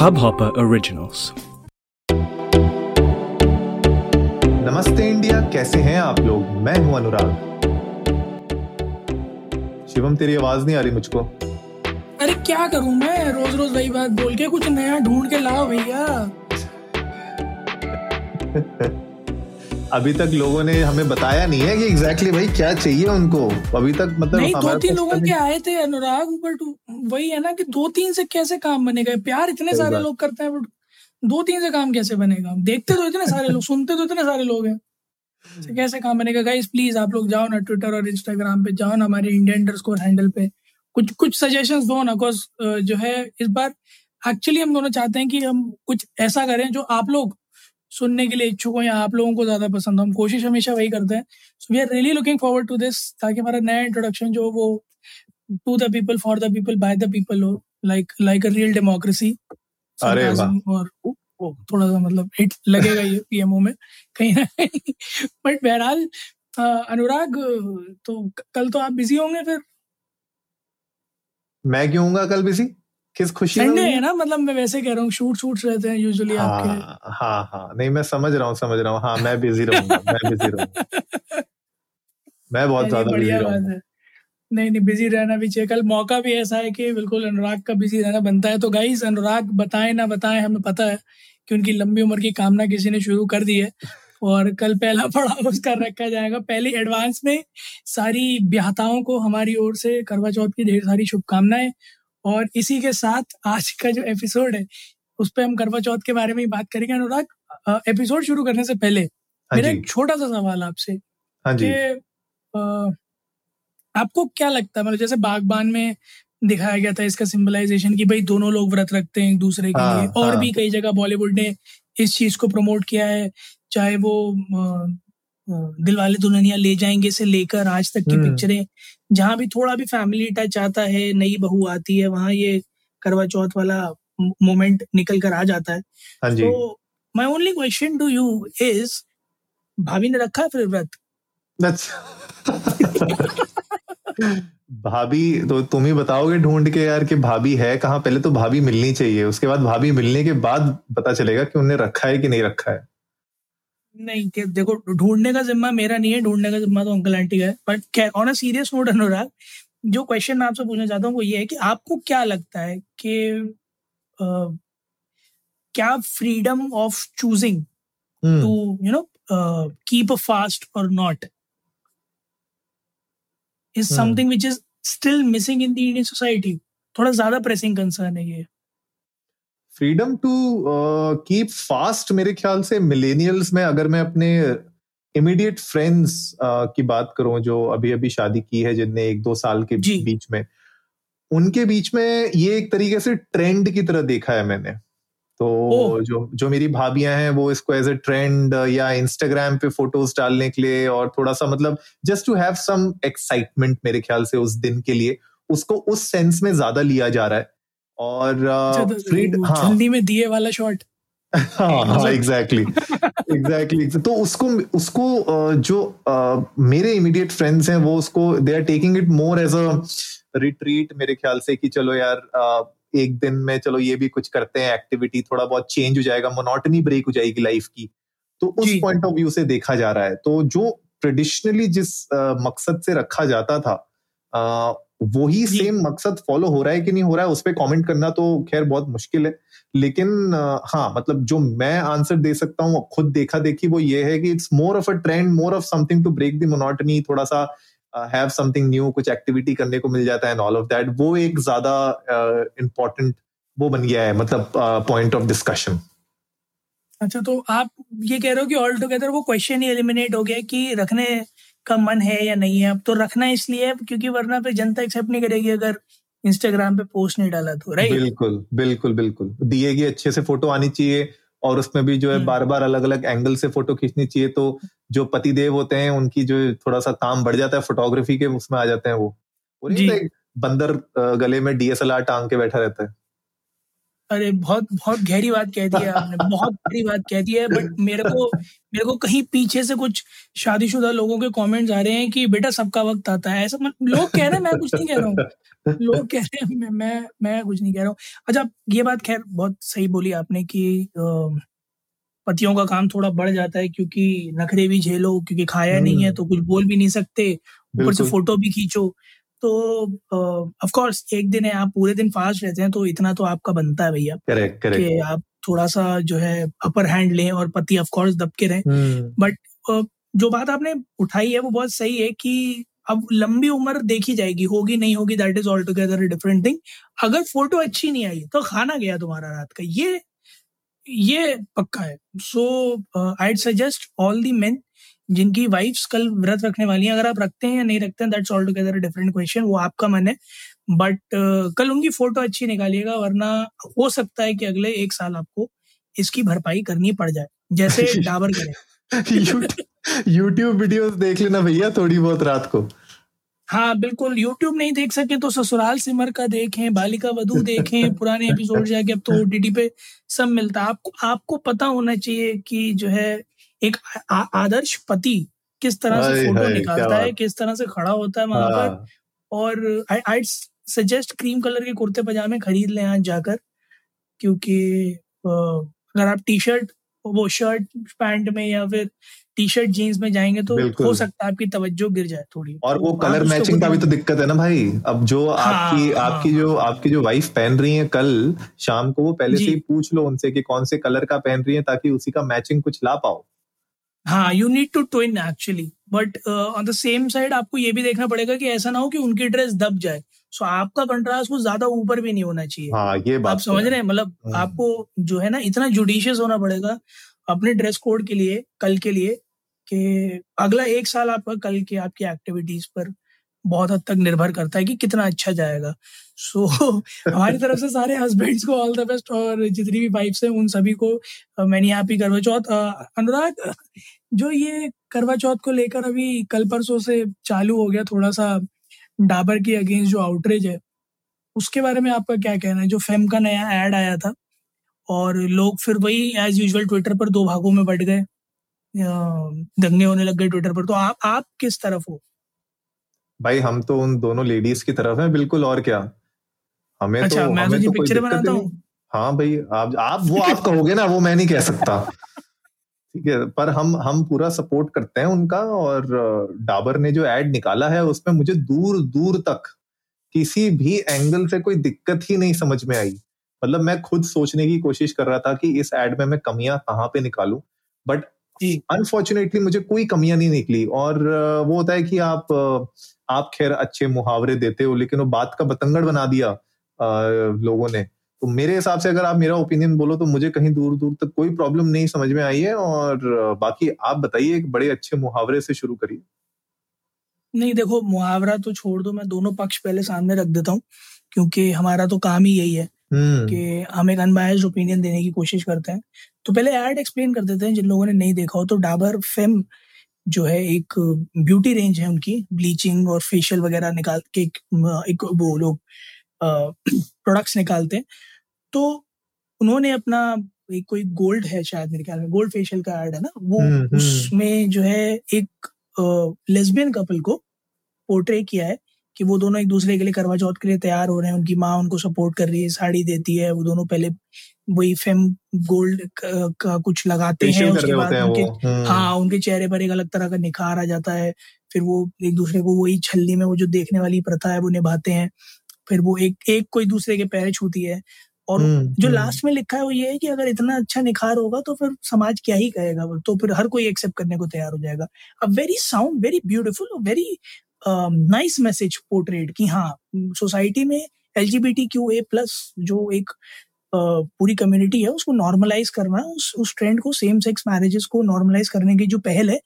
Hubhopper Originals. नमस्ते India कैसे हैं आप लोग? मैं हूँ अनुराग। शिवम तेरी आवाज़ नहीं आ रही मुझको। अरे क्या करूँ मैं? रोज रोज वही बात बोल के कुछ नया ढूंढ के लाओ भैया। अभी तक लोगों ने हमें बताया नहीं है कि एग्जैक्टली भाई क्या चाहिए उनको। अभी तक मतलब नहीं दो तीन लोगों के आए थे अनुराग बट वही है ना कि दो तीन से कैसे काम बनेगा? प्यार इतने सारे लोग करते हैं बट दो तीन से काम कैसे बनेगा? देखते तो इतने सारे लोग सुनते तो इतने सारे लोग हैं। तो कैसे काम बनेगा? गाइस प्लीज़ आप लोग जाओ ना ट्विटर और इंस्टाग्राम पे जाओ ना हमारे इंडियन अंडरस्कोर हैंडल पे। कुछ कुछ सजेशंस दो ना बिकॉज़ जो है इस बार एक्चुअली हम दोनों चाहते हैं कि हम कुछ ऐसा करें जो आप लोग सुनने के लिए इच्छुक हो या आप लोगों को ज़्यादा पसंद हो हम कोशिश हमेशा वही करते हैं। So we are really looking forward to this ताकि हमारा नया इंट्रोडक्शन जो हो, वो to the people for the people by the people हो like like a real democracy अरे वाह। और थोड़ा सा मतलब हिट लगेगा ये पीएमओ में कहीं ना कहीं। बट बहरहाल अनुराग तो कल तो आप बिज़ी होंगे फिर? मैं क्यों हूँगा कल बिज़ी किस खुशी में संडे है ना? मतलब मैं वैसे कह रहा हूँ शूट शूट्स रहते हैं यूजुअली हाँ, आपके। हाँ हाँ। नहीं मैं समझ रहा हूँ समझ रहा हूँ। हाँ मैं बिज़ी रहूँगा मैं बिज़ी रहूँगा। मैं बहुत ज़्यादा बिज़ी रहूँगा। नहीं नहीं बिज़ी रहना भी चाहिए। कल मौका भी ऐसा है कि बिल्कुल अनुराग का बिज़ी रहना बनता है। तो गाइस अनुराग बताएँ ना बताएँ हमें पता है कि उनकी लंबी उम्र की कामना किसी ने शुरू कर दी है। और कल पहला पड़ाव उसका रखा जाएगा। पहले एडवांस में सारी ब्याहताओं को हमारी ओर से करवा चौथ की ढेर सारी शुभकामनाएँ। और इसी के साथ आज का जो एपिसोड है उस पर हम करवा चौथ के बारे में ही बात करेंगे अनुराग। एपिसोड शुरू करने से पहले हाँ मेरा एक छोटा सा सवाल आपसे हाँ आपको क्या लगता है? मतलब जैसे बागबान में दिखाया गया था इसका सिंबलाइजेशन कि भाई दोनों लोग व्रत रखते हैं एक दूसरे के हाँ, लिए। और। भी कई जगह बॉलीवुड ने इस चीज़ को प्रमोट किया है चाहे वो दिलवाले दुल्हनिया ले जाएँगे से लेकर आज तक की हम्म। पिक्चरें। जहाँ भी थोड़ा भी फैमिली टच आता है नई बहू आती है वहाँ ये करवा चौथ वाला मोमेंट निकल कर आ जाता है। तो my only question to you is भाभी ने रखा है फिर व्रत? भाभी तो तुम ही बताओगे ढूंढ के यार कि भाभी है कहाँ? पहले तो भाभी मिलनी चाहिए उसके बाद भाभी मिलने के बाद पता चलेगा कि उन्हें रखा है कि नहीं रखा है। नहीं कि देखो ढूँढने का जिम्मा मेरा नहीं है ढूँढने का जिम्मा तो अंकल आंटी का है बट खैर on a serious note Anurag जो क्वेश्चन मैं आपसे पूछना चाहता हूँ वो ये है कि आपको क्या लगता है कि क्या freedom of choosing to you know keep a fast or not is. Something which is still missing in the Indian society थोड़ा ज़्यादा प्रेसिंग कंसर्न है ये। फ्रीडम टू कीप फास्ट मेरे ख्याल से मिलेनियल्स में अगर मैं अपने इमीडिएट फ्रेंड्स uh, की बात करूँ जो अभी अभी शादी की है जिनने एक दो साल के जी। बीच में उनके बीच में ये एक तरीके से ट्रेंड की तरह देखा है मैंने तो ओह। जो जो मेरी भाभियाँ हैं वो इसको एज ए ट्रेंड या इंस्टाग्राम पे फ़ोटोज़ डालने के लिए और थोड़ा सा मतलब just to have some excitement मेरे ख्याल से उस दिन के लिए उसको उस सेंस में ज़्यादा लिया जा रहा है और अच्छा, uh, तो फ्रीड हाँ। जल्दी में दिए वाला शॉट हाँ एग्जैक्टली एग्जैक्टली तो उसको उसको जो मेरे इमीडिएट फ्रेंड्स हैं वो उसको they are taking it more as a retreat मेरे ख्याल से कि चलो यार एक दिन में चलो ये भी कुछ करते हैं एक्टिविटी थोड़ा बहुत चेंज हो जाएगा मोनोटनी ब्रेक हो जाएगी लाइफ की। तो उस पॉइंट ऑफ़ व्यू से देखा जा रहा है। तो जो ट्रेडिशनली जिस मकसद से रखा जाता था वही सेम मकसद फॉलो हो रहा है कि नहीं हो रहा है उस पर कमेंट करना तो खैर बहुत मुश्किल है। लेकिन हाँ मतलब जो मैं आंसर दे सकता हूँ खुद देखा देखी वो ये है कि it's more of a trend more of something to break the monotony थोड़ा सा हैव समथिंग न्यू कुछ एक्टिविटी करने को मिल जाता है एंड ऑल ऑफ़ दैट वो एक ज़्यादा इम्पोर्टेंट वो बन गया है मतलब पॉइंट ऑफ़ डिस्कशन अच्छा तो आप ये कह रहे हो कि ऑल टुगेदर वो क्वेश्चन ही एलिमिनेट हो गया कि रखने का मन है या नहीं है अब तो रखना इसलिए है क्योंकि वरना पे जनता एक्सेप्ट नहीं करेगी अगर इंस्टाग्राम पे पोस्ट नहीं डाला तो राइट बिल्कुल बिल्कुल बिल्कुल। दिए गए अच्छे से फ़ोटो आनी चाहिए और उसमें भी जो है हम्म। बार बार अलग अलग एंगल से फ़ोटो खींचनी चाहिए तो जो पति देव होते हैं उनकी जो थोड़ा सा काम बढ़ जाता है फोटोग्राफी के उसमें आ जाते हैं वो। बंदर गले में डीएसएलआर टांग के बैठा रहता है। अरे बहुत बहुत गहरी बात कह दी है आपने बहुत गहरी बात कह दी है बट मेरे को मेरे को कहीं पीछे से कुछ शादीशुदा लोगों के कमेंट्स आ रहे हैं कि बेटा सबका वक्त आता है। ऐसा लोग कह रहे हैं मैं कुछ नहीं कह रहा हूँ। लोग कह रहे हैं मैं मैं मैं कुछ नहीं कह रहा हूँ। अच्छा ये बात खैर बहुत सही बोली आपने कि पतियों का काम थोड़ा बढ़ जाता है क्योंकि नखरे भी झेलो क्योंकि खाया नहीं है हम्म। तो कुछ बोल भी नहीं सकते ऊपर से फ़ोटो भी खींचो। तो ऑफ़ कोर्स एक दिन है आप पूरे दिन फास्ट रहते हैं तो इतना तो आपका बनता है भैया करेक्ट करेक्ट कि आप थोड़ा सा जो है अपर हैंड लें और पति ऑफ़ कोर्स दबके रहें। But hmm. जो बात आपने उठाई है वो बहुत सही है कि अब लंबी उम्र देखी जाएगी होगी नहीं होगी that is all together different thing अगर फ़ोटो अच्छी नहीं आई तो खाना गया तुम्हारा रात का। ये ये पक्का है। So I suggest all the men जिनकी वाइफ्स कल व्रत रखने वाली हैं अगर आप रखते हैं या नहीं रखते हैं that's all together different question वो आपका मन है। बट uh, कल उनकी फ़ोटो अच्छी निकालिएगा वरना हो सकता है कि अगले एक साल आपको इसकी भरपाई करनी पड़ जाए जैसे डाबर करें। यूट्यूब वीडियोस देख लेना भैया थोड़ी बहुत रात को। हाँ बिल्कुल यूट्यूब नहीं देख सके तो ससुराल सिमर का देखें बालिका वधु देखें पुराने एपिसोड जाके अब तो ओटीटी पे सब मिलता है। आपको आपको पता होना चाहिए कि जो है एक आ, आदर्श पति किस तरह से फ़ोटो निकालता है किस तरह से खड़ा होता है वहाँ पर। हाँ। और आई सजेस्ट क्रीम कलर के कुर्ते पजामे खरीद लें आज जाकर क्योंकि अगर आप टी शर्ट वो शर्ट पैंट में या फिर टी शर्ट जीन्स में जाएँगे तो हो सकता है आपकी तवज्जो गिर जाए थोड़ी। और वो कलर मैचिंग का भी तो दिक्कत है ना भाई। अब जो हाँ, आपकी हाँ, आपकी जो हाँ। आपकी जो वाइफ पहन रही है कल शाम को वो पहले से ही पूछ लो उनसे कि कौन से कलर का पहन रही है ताकि उसी का मैचिंग कुछ ला पाओ। हाँ you need to twin actually but on the same side आपको ये भी देखना पड़ेगा कि ऐसा ना हो कि उनकी ड्रेस दब जाए। सो so, आपका कंट्रास्ट कुछ ज़्यादा ऊपर भी नहीं होना चाहिए। हाँ, ये बात आप तो समझ रहे हैं? मतलब हम्म। आपको जो है ना इतना जुडिशियस होना पड़ेगा अपने ड्रेस कोड के लिए कल के लिए कि अगला एक साल आपका कल के आपकी एक्टिविटीज़ पर बहुत हद तक निर्भर करता है कि कितना अच्छा जाएगा। सो so, हमारी तरफ़ से सारे हस्बैंड्स को ऑल द बेस्ट और जितनी भी वाइफ्स हैं उन सभी को मैनी हैप्पी करवा चौथ अनुराग जो ये करवा चौथ को लेकर अभी कल परसों से चालू हो गया थोड़ा सा डाबर के अगेंस्ट जो आउटरीच है उसके बारे में आपका क्या कहना है? जो फेम का नया एड आया था और लोग फिर वही एज यूजल ट्विटर पर दो भागों में बढ़ गए दंगे होने लग गए ट्विटर पर। तो आप आप किस तरफ़ हो? भाई हम तो उन दोनों लेडीज़ की तरफ़ हैं बिल्कुल और क्या? हमें अच्छा, तो मैं हमें तो पिक्चर बनाता हूँ? हाँ भाई आप आप वो आप कहोगे ना वो मैं नहीं कह सकता। ठीक है पर हम हम पूरा सपोर्ट करते हैं उनका और डाबर ने जो एड निकाला है उसमें मुझे दूर दूर तक किसी भी एंगल से कोई दिक्कत ही नहीं समझ में आई। मतलब मैं खुद सोचने की कोशिश कर रहा था कि इस एड में मैं कमियाँ कहाँ पे निकालू बट अनफॉर्चुनेटली मुझे कोई कमियाँ नहीं निकली और वो होता है कि आप आप खैर अच्छे मुहावरे देते हो लेकिन वो बात का बतंगड़ बना दिया लोगों ने। तो मेरे हिसाब से अगर आप मेरा ओपिनियन बोलो तो मुझे कहीं दूर दूर तक कोई प्रॉब्लम नहीं समझ में आई है और बाकी आप बताइए एक बड़े अच्छे मुहावरे से शुरू करिए। नहीं देखो मुहावरा तो छोड़ दो मैं दोनों पक्ष पहले सामने रख देता हूँ क्योंकि हमारा तो काम ही यही है हम्म। कि हम एक अनबायस्ड ओपिनियन देने की कोशिश करते हैं। तो पहले एड एक्सप्लेन कर देते हैं जिन लोगों ने नहीं देखा हो तो डाबर फेम जो है एक ब्यूटी रेंज है उनकी ब्लीचिंग और फेशियल वगैरह निकाल के एक, एक वो लोग प्रोडक्ट्स निकालते हैं तो उन्होंने अपना एक कोई गोल्ड है शायद मेरे ख्याल में गोल्ड फेशियल का ऐड है ना वो हम्म, हम्म। उसमें जो है एक लेस्बियन कपल को पोर्ट्रे किया है कि वो दोनों एक दूसरे के लिए करवा चौथ के लिए तैयार हो रहे हैं उनकी माँ उनको सपोर्ट कर रही है साड़ी देती है वो दोनों पहले वही फेम गोल्ड का कुछ लगाते हैं उसके बाद उनके। हाँ उनके चेहरे पर एक अलग तरह का निखार आ जाता है फिर वो एक दूसरे को वही छलनी में वो जो देखने वाली प्रथा है वो निभाते हैं फिर वो एक एक कोई दूसरे के पैर छूती है और जो लास्ट। में लिखा है वो ये है कि अगर इतना अच्छा निखार होगा तो फिर समाज क्या ही कहेगा तो फिर हर कोई एक्सेप्ट करने को तैयार हो जाएगा a very sound very beautiful very nice message portrait कि हाँ सोसाइटी में L G B T Q A plus जो एक पूरी कम्युनिटी है उसको नॉर्मलाइज करना उस उस ट्रेंड को सेम सेक्स मैरिजेस को नॉर्मलाइज करने की जो पहल है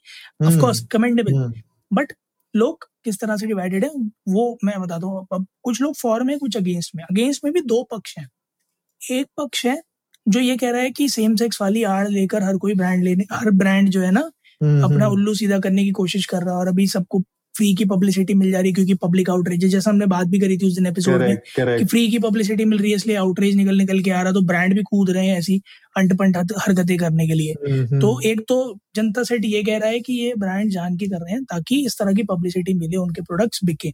ऑफ़ कोर्स कमेंडेबल बट लोग किस तरह से डिवाइडेड है वो मैं बताता हूँ। अब कुछ लोग फॉर में कुछ अगेंस्ट में। अगेंस्ट में भी दो पक्ष हैं। एक पक्ष है जो ये कह रहा है कि सेम सेक्स वाली आड़ लेकर हर कोई ब्रांड लेने हर ब्रांड जो है ना हम्म, अपना हम्म। उल्लू सीधा करने की कोशिश कर रहा है और अभी सबको फ्री की पब्लिसिटी मिल जा रही है क्योंकि पब्लिक आउटरीच जैसा हमने बात भी करी थी उस दिन एपिसोड में. कि फ्री की पब्लिसिटी मिल रही है इसलिए आउटरीच निकल निकल के आ रहा तो ब्रांड भी कूद रहे हैं ऐसी अंटपंट हरकतें करने के लिए। तो एक तो जनता सेट ये कह रहा है कि ये ब्रांड जान के कर रहे हैं ताकि इस तरह की पब्लिसिटी मिले उनके प्रोडक्ट्स बिके।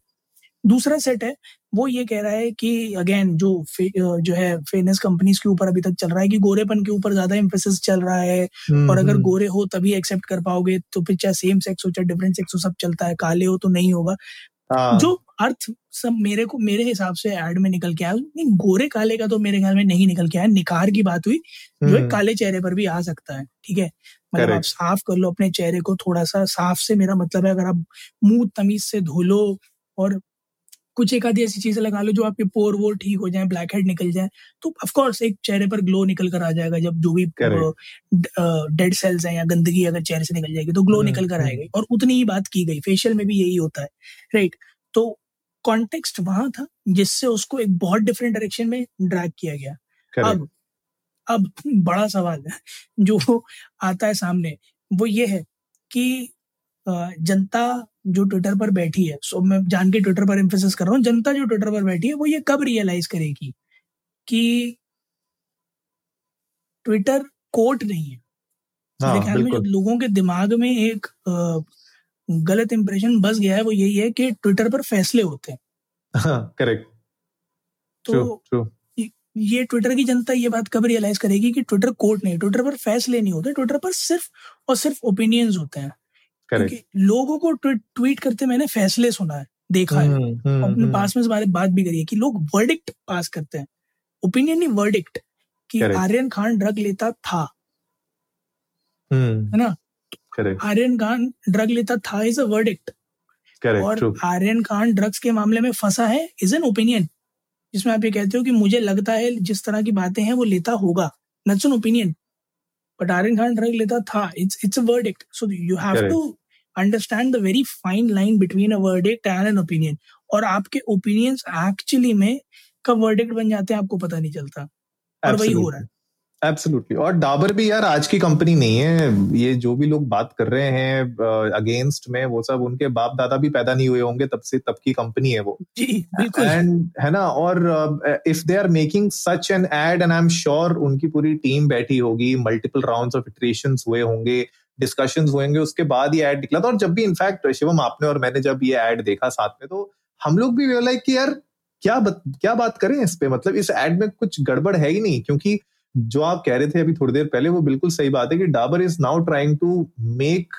दूसरा सेट है वो ये कह रहा है कि अगेन जो जो है फेयरनेस कंपनीज़ के ऊपर अभी तक चल रहा है कि गोरेपन के ऊपर ज़्यादा एम्फेसिस चल रहा है। हम्म, और अगर हम्म, गोरे हो तभी एक्सेप्ट कर पाओगे तो फिर चाहे सेम सेक्स हो चाहे डिफरेंट सेक्स हो सब चलता है काले हो तो नहीं होगा। हाँ, जो अर्थ सब मेरे को मेरे हिसाब से एड में निकल के आया नहीं गोरे काले का तो मेरे ख्याल में नहीं निकल के आया निखार की बात हुई जो हम्म, एक काले चेहरे पर भी आ सकता है ठीक है? मतलब आप साफ़ कर लो अपने चेहरे को थोड़ा सा साफ़ से मेरा मतलब है अगर आप मुँह तमीज से धो लो और कुछ एक आधी ऐसी चीज़ें लगा लो जो आपके पोर वोर ठीक हो जाए ब्लैक हेड निकल जाए तो ऑफ़ कोर्स एक चेहरे पर ग्लो निकल कर आ जाएगा जब जो भी डेड सेल्स हैं या गंदगी अगर चेहरे से निकल जाएगी तो ग्लो हम्म, निकल कर हम्म। आएगी। और उतनी ही बात की गई फेशियल में भी यही होता है राइट तो कॉन्टेक्स्ट वहाँ था जिससे उसको एक बहुत डिफरेंट डायरेक्शन में ड्रैग किया गया। अब अब बड़ा सवाल है जो आता है सामने वो ये है कि जनता जो ट्विटर पर बैठी है। सो मैं जान के ट्विटर पर एम्फेसिस कर रहा हूँ जनता जो ट्विटर पर बैठी है वो ये कब रियलाइज़ करेगी कि ट्विटर कोर्ट नहीं है? मेरे हाँ, ख्याल में जो लोगों के दिमाग में एक गलत इम्प्रेशन बस गया है वो यही है कि ट्विटर पर फैसले होते हैं। हाँ करेक्ट तो ट्रू ट्रू ये ट्विटर की जनता ये बात कब रियलाइज़ करेगी कि ट्विटर कोर्ट नहीं ट्विटर पर फैसले नहीं होते ट्विटर पर सिर्फ़ और सिर्फ़ ओपिनियंस होते हैं। क्योंकि लोगों को ट्वीट ट्वीट करते मैंने फैसले सुना है देखा है। हम्म, अपने पास में इस बारे बात भी करी है कि लोग वर्डिक्ट पास करते हैं। ओपिनियन नहीं वर्डिक्ट कि आर्यन खान ड्रग लेता था। हम्म। है ना? आर्यन खान ड्रग लेता था इज़ अ वर्डिक्ट और आर्यन खान ड्रग्स के मामले में फंसा है इज़ एन ओपिनियन जिसमें आप ये कहते हो कि मुझे लगता है जिस तरह की बातें हैं वो लेता होगा। That's an opinion but Aryan Khan drug लेता था. It's it's a verdict so you have to understand the very fine line between a verdict and an opinion और आपके ओपिनियंस एक्चुअली में कब वर्डिक्ट बन जाते हैं आपको पता नहीं चलता। और वही हो रहा है। एब्सोल्युटली और डाबर भी यार आज की कंपनी नहीं है। ये जो भी लोग बात कर रहे हैं अगेंस्ट में वो सब उनके बाप दादा भी पैदा नहीं हुए होंगे तब से तब की कंपनी है वो। एंड है ना? और if they are making such an ad and I am sure उनकी पूरी टीम बैठी होगी मल्टीपल राउंड्स ऑफ़ इटरेशंस हुए होंगे डिस्कशन हुएँगे उसके बाद ये एड निकला था। और जब भी इनफैक्ट शिवम आपने और मैंने जब ये एड देखा साथ में तो हम लोग भी लाइक कि यार क्या बत, क्या बात करें इस पे? मतलब इस एड में कुछ गड़बड़ है ही नहीं क्योंकि जो आप कह रहे थे अभी थोड़ी देर पहले वो बिल्कुल सही बात है कि Dabur is now trying to make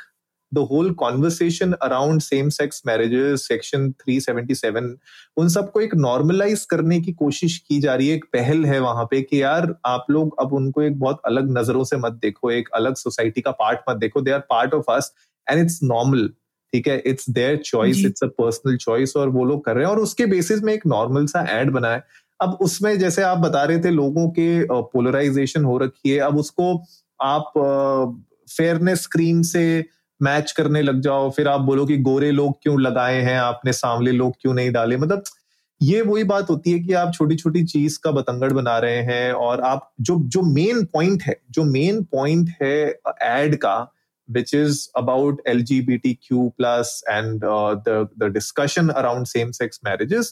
the whole conversation around same sex marriages section 377 उन सबको एक नॉर्मलाइज करने की कोशिश की जा रही है एक पहल है वहाँ पे कि यार आप लोग अब उनको एक बहुत अलग नज़रों से मत देखो एक अलग सोसाइटी का पार्ट मत देखो। They are part of us and it's normal ठीक है? It's their choice. It's a personal choice और वो लोग कर रहे हैं और उसके बेसिस में एक नॉर्मल सा एड बना है। अब उसमें जैसे आप बता रहे थे लोगों के पोलराइजेशन हो रखी है अब उसको आप फेयरनेस स्क्रीन से मैच करने लग जाओ फिर आप बोलो कि गोरे लोग क्यों लगाए हैं आपने सांवले लोग क्यों नहीं डाले? मतलब ये वही बात होती है कि आप छोटी छोटी चीज़ का बतंगड़ बना रहे हैं और आप जो जो मेन पॉइंट है जो मेन पॉइंट है एड का which is about LGBTQ plus and uh, the the discussion around same sex marriages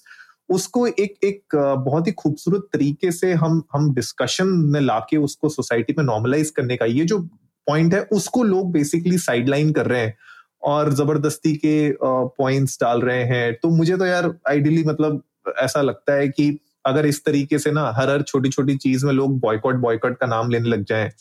उसको एक एक uh, बहुत ही खूबसूरत तरीके से हम हम डिस्कशन में लाके उसको सोसाइटी में नॉर्मलाइज करने का ये जो पॉइंट है, उसको लोग बेसिकली साइडलाइन कर रहे हैं और ज़बरदस्ती के पॉइंट्स डाल रहे हैं। तो मुझे तो यार आइडियली मतलब ऐसा लगता है कि अगर इस तरीके से ना हर हर छोटी छोटी चीज़ में लोग बॉयकॉट बॉयकॉट का नाम लेने लग जाएँ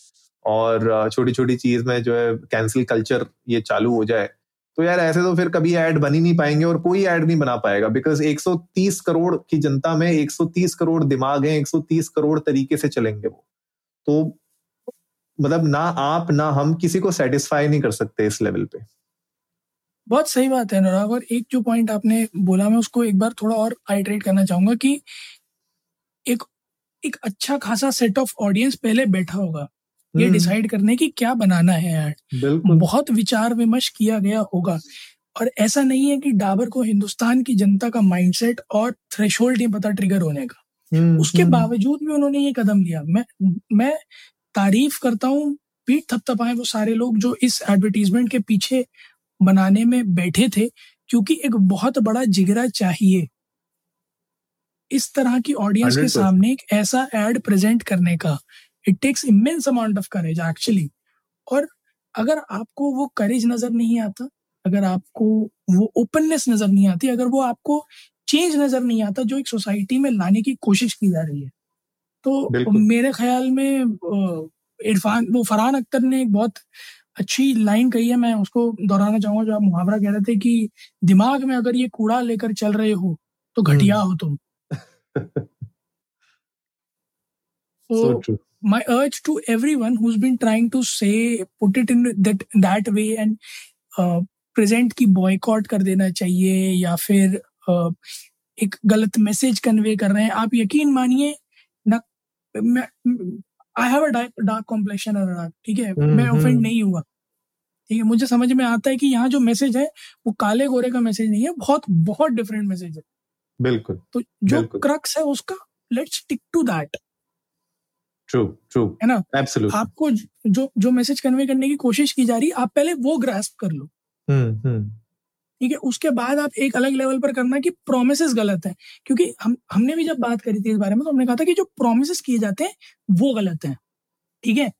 और छोटी छोटी चीज़ में जो है कैंसिल कल्चर ये चालू हो जाए तो यार ऐसे तो फिर कभी ऐड बन ही नहीं पाएँगे और कोई ऐड नहीं बना पाएगा बिकॉज़ 130 करोड़ की जनता में 130 करोड़ दिमाग है 130 करोड़ तरीके से चलेंगे वो। तो मतलब ना आप ना हम किसी को सेटिस्फाई नहीं कर सकते इस लेवल पे। बहुत सही बात है अनुराग और एक जो पॉइंट आपने बोला मैं उसको एक बार थोड़ा और आइटरेट करना चाहूँगा कि एक एक अच्छा खासा सेट ऑफ़ ऑडियंस पहले बैठा होगा। ये डिसाइड करने की क्या बनाना है बिल्कुल। बहुत विचार विमर्श किया गया होगा। और ऐसा नहीं है कि डाबर को हिंदुस्तान की जनता का माइंडसेट और थ्रेशोल्ड नहीं पता ट्रिगर होने का। हम्म, उसके हम्म, बावजूद भी उन्होंने ये कदम लिया। मैं मैं तारीफ़ करता हूँ पीठ थपथपाए वो सारे लोग जो इस एडवर्टीजमेंट के पीछे बनाने में बैठे थे क्योंकि एक बहुत बड़ा जिगरा चाहिए। इस तरह की ऑडियंस के 100% सामने एक ऐसा एड प्रेजेंट करने का it takes immense amount of courage actually और अगर आपको वो करेज नज़र नहीं आता अगर आपको वो ओपननेस नज़र नहीं आती अगर वो आपको चेंज नज़र नहीं आता जो एक सोसाइटी में लाने की कोशिश की जा रही है तो मेरे ख्याल में इरफान वो फरहान अख्तर ने एक बहुत अच्छी लाइन कही है मैं उसको दोहराना चाहूँगा जो आप मुहावरा कह रहे थे कि दिमाग में अगर ये कूड़ा लेकर चल रहे हो तो घटिया हो तुम। So तो my urge to everyone who's been trying to say put it in that that way and uh, present की बॉयकॉट कर देना चाहिए या फिर uh, एक गलत मैसेज कन्वे कर रहे हैं। आप यकीन मानिए I have a dark complexion ठीक है? हम्म, मैं हम्म। ऑफेंड नहीं हुआ ठीक है? मुझे समझ में आता है कि यहाँ जो मैसेज है वो काले गोरे का मैसेज नहीं है बहुत बहुत डिफरेंट मैसेज है। बिल्कुल तो जो क्रक्स है उसका let's stick to that true true है ना? एब्सोल्युटली आपको जो जो मैसेज कन्वे करने की कोशिश की जा रही है आप पहले वो ग्रास्प कर लो। हम्म हम्म। ठीक है? उसके बाद आप एक अलग लेवल पर करना कि प्रोमिस गलत है। क्योंकि हम हमने भी जब बात करी थी इस बारे में तो हमने कहा था कि जो प्रोमिस किए जाते हैं वो गलत है। ठीक है?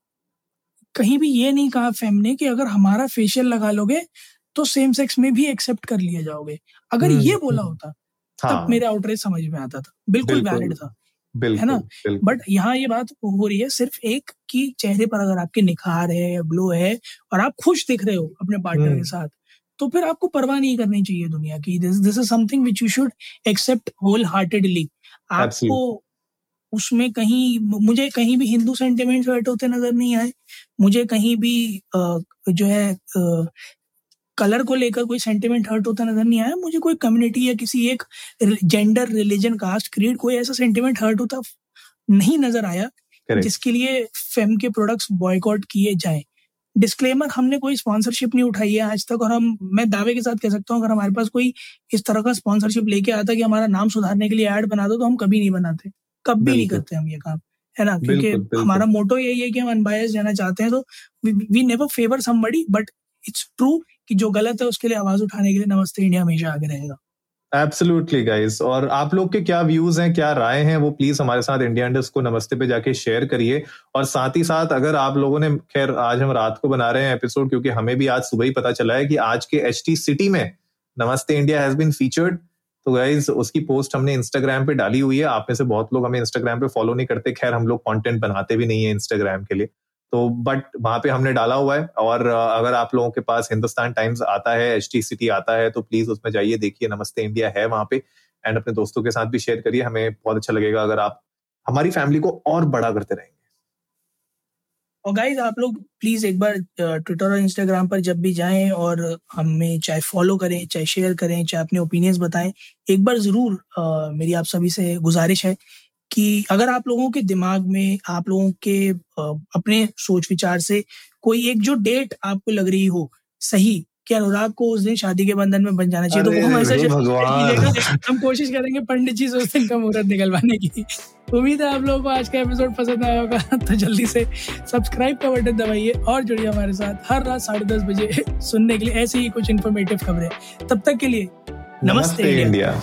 कहीं भी ये नहीं कहा फैम ने कि अगर हमारा फेशियल लगा लोगे तो सेम सेक्स में भी एक्सेप्ट कर लिए जाओगे। अगर हम्म, ये बोला हम्म। होता हाँ। तब मेरे आउटरेज समझ में आता था। बिल्कुल। वैलिड था। बिल्कुल है ना? बट यहाँ ये बात हो रही है सिर्फ़ एक कि चेहरे पर अगर आपके निखार है या ग्लो है और आप खुश दिख रहे हो अपने पार्टनर हम्म। के साथ तो फिर आपको परवाह नहीं करनी चाहिए दुनिया की। This this is something which you should accept whole heartedly आपको उसमें कहीं मुझे कहीं भी हिंदू सेंटिमेंट्स हर्ट होते नज़र नहीं आए। मुझे कहीं भी जो है कलर को लेकर कोई सेंटिमेंट हर्ट होता नज़र नहीं आया। मुझे कोई कम्युनिटी या किसी एक जेंडर रिलीजन कास्ट क्रीड कोई ऐसा सेंटिमेंट हर्ट होता नहीं नज़र आया करेक्ट जिसके लिए फेम के प्रोडक्ट्स बॉयकॉट किए जाएँ। डिस्क्लेमर हमने कोई स्पॉन्सरशिप नहीं उठाई है आज तक और हम मैं दावे के साथ कह सकता हूँ अगर हमारे पास कोई इस तरह का स्पॉन्सरशिप लेके आता कि हमारा नाम सुधारने के लिए ऐड बना दो तो हम कभी नहीं बनाते। कभी नहीं करते हम ये काम है ना? क्योंकि। हमारा मोटो यही है कि हम अनबायस जाना चाहते हैं तो we never favour somebody but it's true कि जो गलत है उसके लिए आवाज़ उठाने के लिए नमस्ते इंडिया हमेशा आगे रहेगा। एब्सोल्युटली गाइस और आप लोग के क्या व्यूज़ हैं, क्या राय हैं, वो प्लीज़ हमारे साथ इंडिया इंडस्ट को नमस्ते पे जाके शेयर करिए। और साथ ही साथ अगर आप लोगों ने, खैर, आज हम रात को बना रहे हैं एपिसोड क्योंकि हमें भी आज सुबह ही पता चला है कि आज के एचटी सिटी में Namaste India has been featured तो गाइज़ उसकी पोस्ट हमने इंस्टाग्राम पे डाली हुई है। आप में से बहुत लोग हमें इंस्टाग्राम पे फॉलो नहीं करते। खैर, हम लोग कंटेंट बनाते भी नहीं है इंस्टाग्राम के लिए। तो बट वहाँ पे हमने डाला हुआ है और अगर आप लोगों के पास हिंदुस्तान टाइम्स आता है एच सिटी आता है तो प्लीज़ उसमें जाइए देखिए नमस्ते इंडिया है वहाँ पे। एंड अपने दोस्तों के साथ भी शेयर करिए हमें बहुत अच्छा लगेगा अगर आप हमारी फैमिली को और बड़ा करते रहेंगे। और गाइज़ आप लोग प्लीज़ एक बार ट्विटर और इंस्टाग्राम पर जब भी जाएँ और हमें चाहे फॉलो करें चाहे शेयर करें चाहे अपने ओपिनियंस बताएँ एक बार ज़रूर अ, मेरी आप सभी से गुजारिश है कि अगर आप लोगों के दिमाग में आप लोगों के अपने सोच विचार से कोई एक जो डेट आपको लग रही हो सही कि अनुराग को उस दिन शादी के बंधन में बन जाना चाहिए तो हम ऐसा हम कोशिश करेंगे पंडित जी से उस दिन का मुहूर्त निकलवाने की। उम्मीद है आप लोगों को आज का एपिसोड पसंद आया होगा तो जल्दी से सब्सक्राइब का बटन दबाइए और जुड़िए हमारे साथ हर रात साढ़े दस बजे सुनने के लिए ऐसी ही कुछ इन्फॉर्मेटिव खबरें। तब तक के लिए नमस्ते। इंडिया।